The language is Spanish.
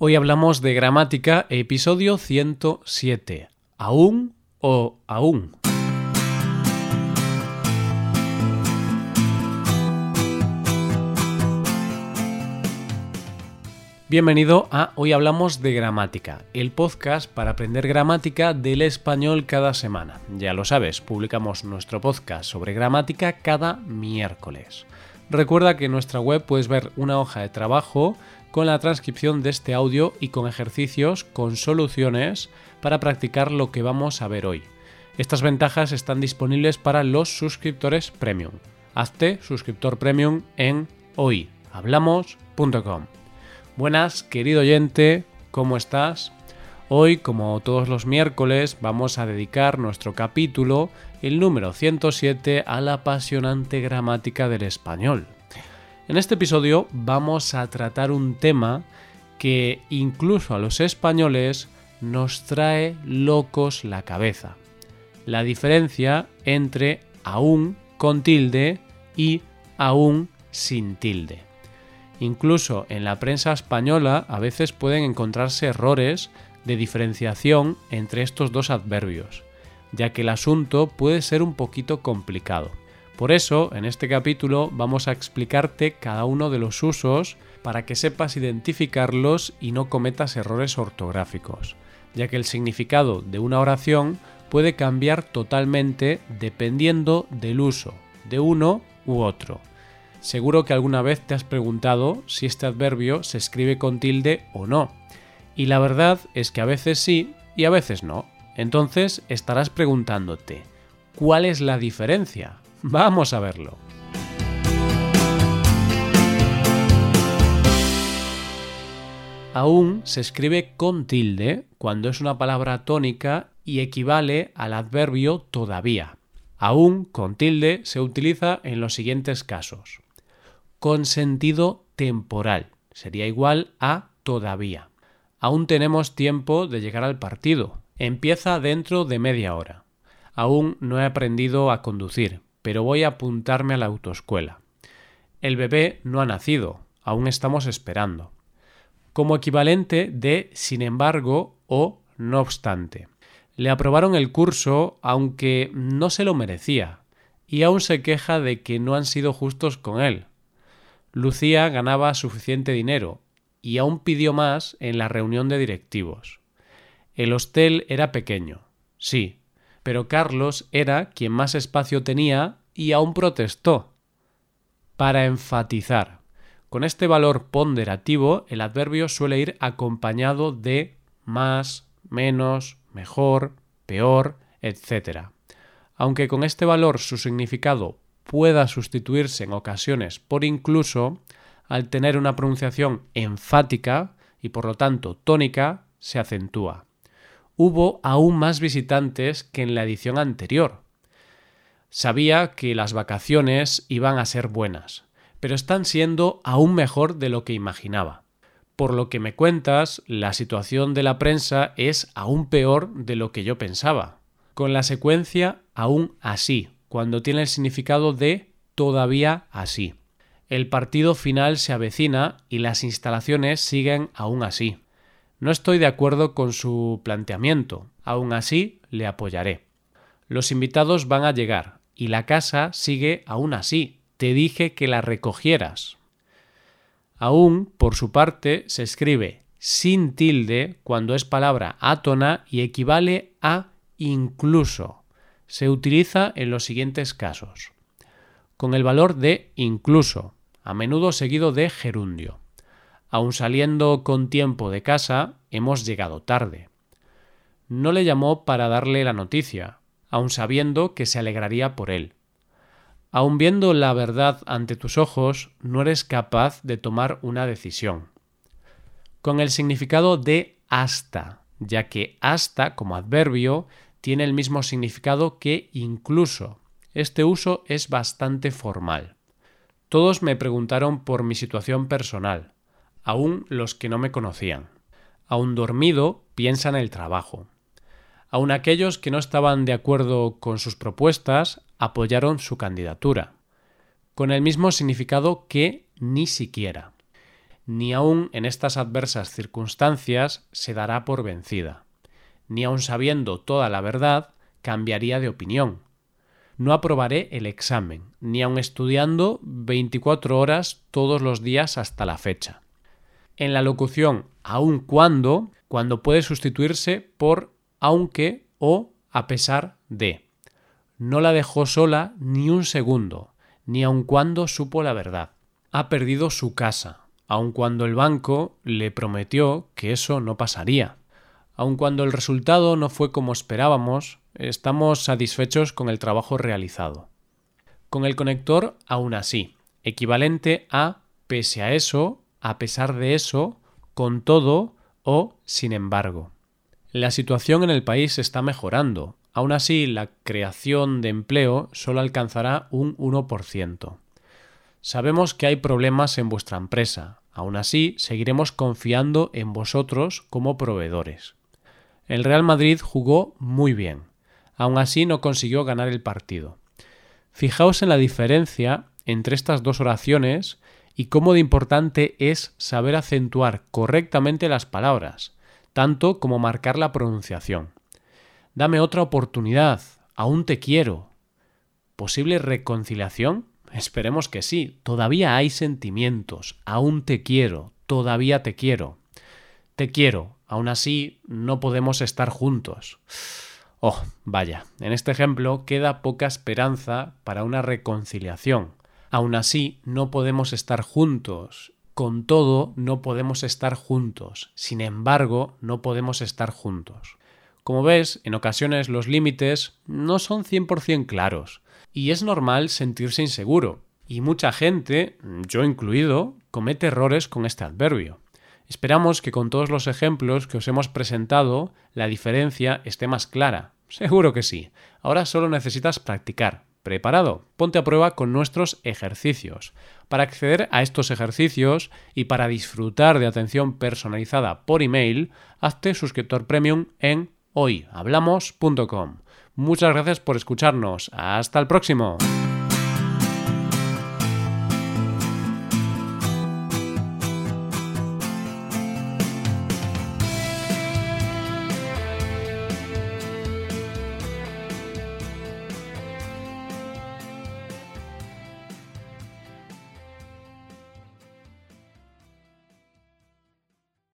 Hoy hablamos de gramática, episodio 107. ¿Aún o aún? Bienvenido a Hoy Hablamos de Gramática, el podcast para aprender gramática del español cada semana. Ya lo sabes, publicamos nuestro podcast sobre gramática cada miércoles. Recuerda que en nuestra web puedes ver una hoja de trabajo con la transcripción de este audio y con ejercicios con soluciones para practicar lo que vamos a ver hoy. Estas ventajas están disponibles para los suscriptores premium. Hazte suscriptor premium en hoyhablamos.com. Buenas, querido oyente, ¿cómo estás? Hoy, como todos los miércoles, vamos a dedicar nuestro capítulo, el número 107, a la apasionante gramática del español. En este episodio vamos a tratar un tema que incluso a los españoles nos trae locos la cabeza. La diferencia entre aún con tilde y aún sin tilde. Incluso en la prensa española a veces pueden encontrarse errores de diferenciación entre estos dos adverbios, ya que el asunto puede ser un poquito complicado. Por eso, en este capítulo vamos a explicarte cada uno de los usos para que sepas identificarlos y no cometas errores ortográficos, ya que el significado de una oración puede cambiar totalmente dependiendo del uso de uno u otro. Seguro que alguna vez te has preguntado si este adverbio se escribe con tilde o no. Y la verdad es que a veces sí y a veces no. Entonces estarás preguntándote, ¿cuál es la diferencia? Vamos a verlo. Aún se escribe con tilde cuando es una palabra tónica y equivale al adverbio todavía. Aún con tilde se utiliza en los siguientes casos con sentido temporal. Sería igual a todavía. Aún tenemos tiempo de llegar al partido. Empieza dentro de media hora. Aún no he aprendido a conducir, pero voy a apuntarme a la autoescuela. El bebé no ha nacido, aún estamos esperando. Como equivalente de sin embargo o no obstante. Le aprobaron el curso aunque no se lo merecía, y aún se queja de que no han sido justos con él, Lucía ganaba suficiente dinero y aún pidió más en la reunión de directivos. El hostel era pequeño, sí, pero Carlos era quien más espacio tenía y aún protestó. Para enfatizar, con este valor ponderativo el adverbio suele ir acompañado de más, menos, mejor, peor, etc. Aunque con este valor su significado pueda sustituirse en ocasiones por incluso, al tener una pronunciación enfática y por lo tanto tónica, se acentúa. Hubo aún más visitantes que en la edición anterior. Sabía que las vacaciones iban a ser buenas, pero están siendo aún mejor de lo que imaginaba. Por lo que me cuentas, la situación de la prensa es aún peor de lo que yo pensaba, con la secuencia aún así, cuando tiene el significado de todavía así. El partido final se avecina y las instalaciones siguen aún así. No estoy de acuerdo con su planteamiento, aún así le apoyaré. Los invitados van a llegar y la casa sigue aún así. Te dije que la recogieras. Aún, por su parte, se escribe sin tilde cuando es palabra átona y equivale a incluso se utiliza en los siguientes casos. Con el valor de incluso, a menudo seguido de gerundio. Aun saliendo con tiempo de casa, hemos llegado tarde. No le llamó para darle la noticia, aun sabiendo que se alegraría por él. Aun viendo la verdad ante tus ojos, no eres capaz de tomar una decisión. Con el significado de hasta, ya que hasta como adverbio tiene el mismo significado que incluso. Este uso es bastante formal. Todos me preguntaron por mi situación personal, aun los que no me conocían. Aun dormido piensa en el trabajo. Aun aquellos que no estaban de acuerdo con sus propuestas apoyaron su candidatura, con el mismo significado que ni siquiera. ni aun en estas adversas circunstancias se dará por vencida. Ni aun sabiendo toda la verdad, cambiaría de opinión. No aprobaré el examen, ni aun estudiando 24 horas todos los días hasta la fecha. En la locución aun cuando, cuando puede sustituirse por aunque o a pesar de. No la dejó sola ni un segundo, ni aun cuando supo la verdad. Ha perdido su casa, aun cuando el banco le prometió que eso no pasaría. Aun cuando el resultado no fue como esperábamos, estamos satisfechos con el trabajo realizado. Con el conector aún así, equivalente a pese a eso, a pesar de eso, con todo o sin embargo. La situación en el país está mejorando. Aún así, la creación de empleo solo alcanzará un 1%. Sabemos que hay problemas en vuestra empresa. Aún así, seguiremos confiando en vosotros como proveedores. El Real Madrid jugó muy bien. Aún así, no consiguió ganar el partido. Fijaos en la diferencia entre estas dos oraciones y cómo de importante es saber acentuar correctamente las palabras tanto como marcar la pronunciación. Dame otra oportunidad, aún te quiero. ¿Posible reconciliación? Esperemos que sí, todavía hay sentimientos, aún te quiero, todavía te quiero. Te quiero, aún así no podemos estar juntos. Oh, vaya, en este ejemplo queda poca esperanza para una reconciliación. Aún así no podemos estar juntos con todo, no podemos estar juntos. Sin embargo, no podemos estar juntos. Como ves, en ocasiones los límites no son 100% claros. Y es normal sentirse inseguro. Y mucha gente, yo incluido, comete errores con este adverbio. Esperamos que con todos los ejemplos que os hemos presentado la diferencia esté más clara. Seguro que sí. Ahora solo necesitas practicar. ¿Preparado? Ponte a prueba con nuestros ejercicios. Para acceder a estos ejercicios y para disfrutar de atención personalizada por email, hazte suscriptor premium en hoyhablamos.com. Muchas gracias por escucharnos. Hasta el próximo.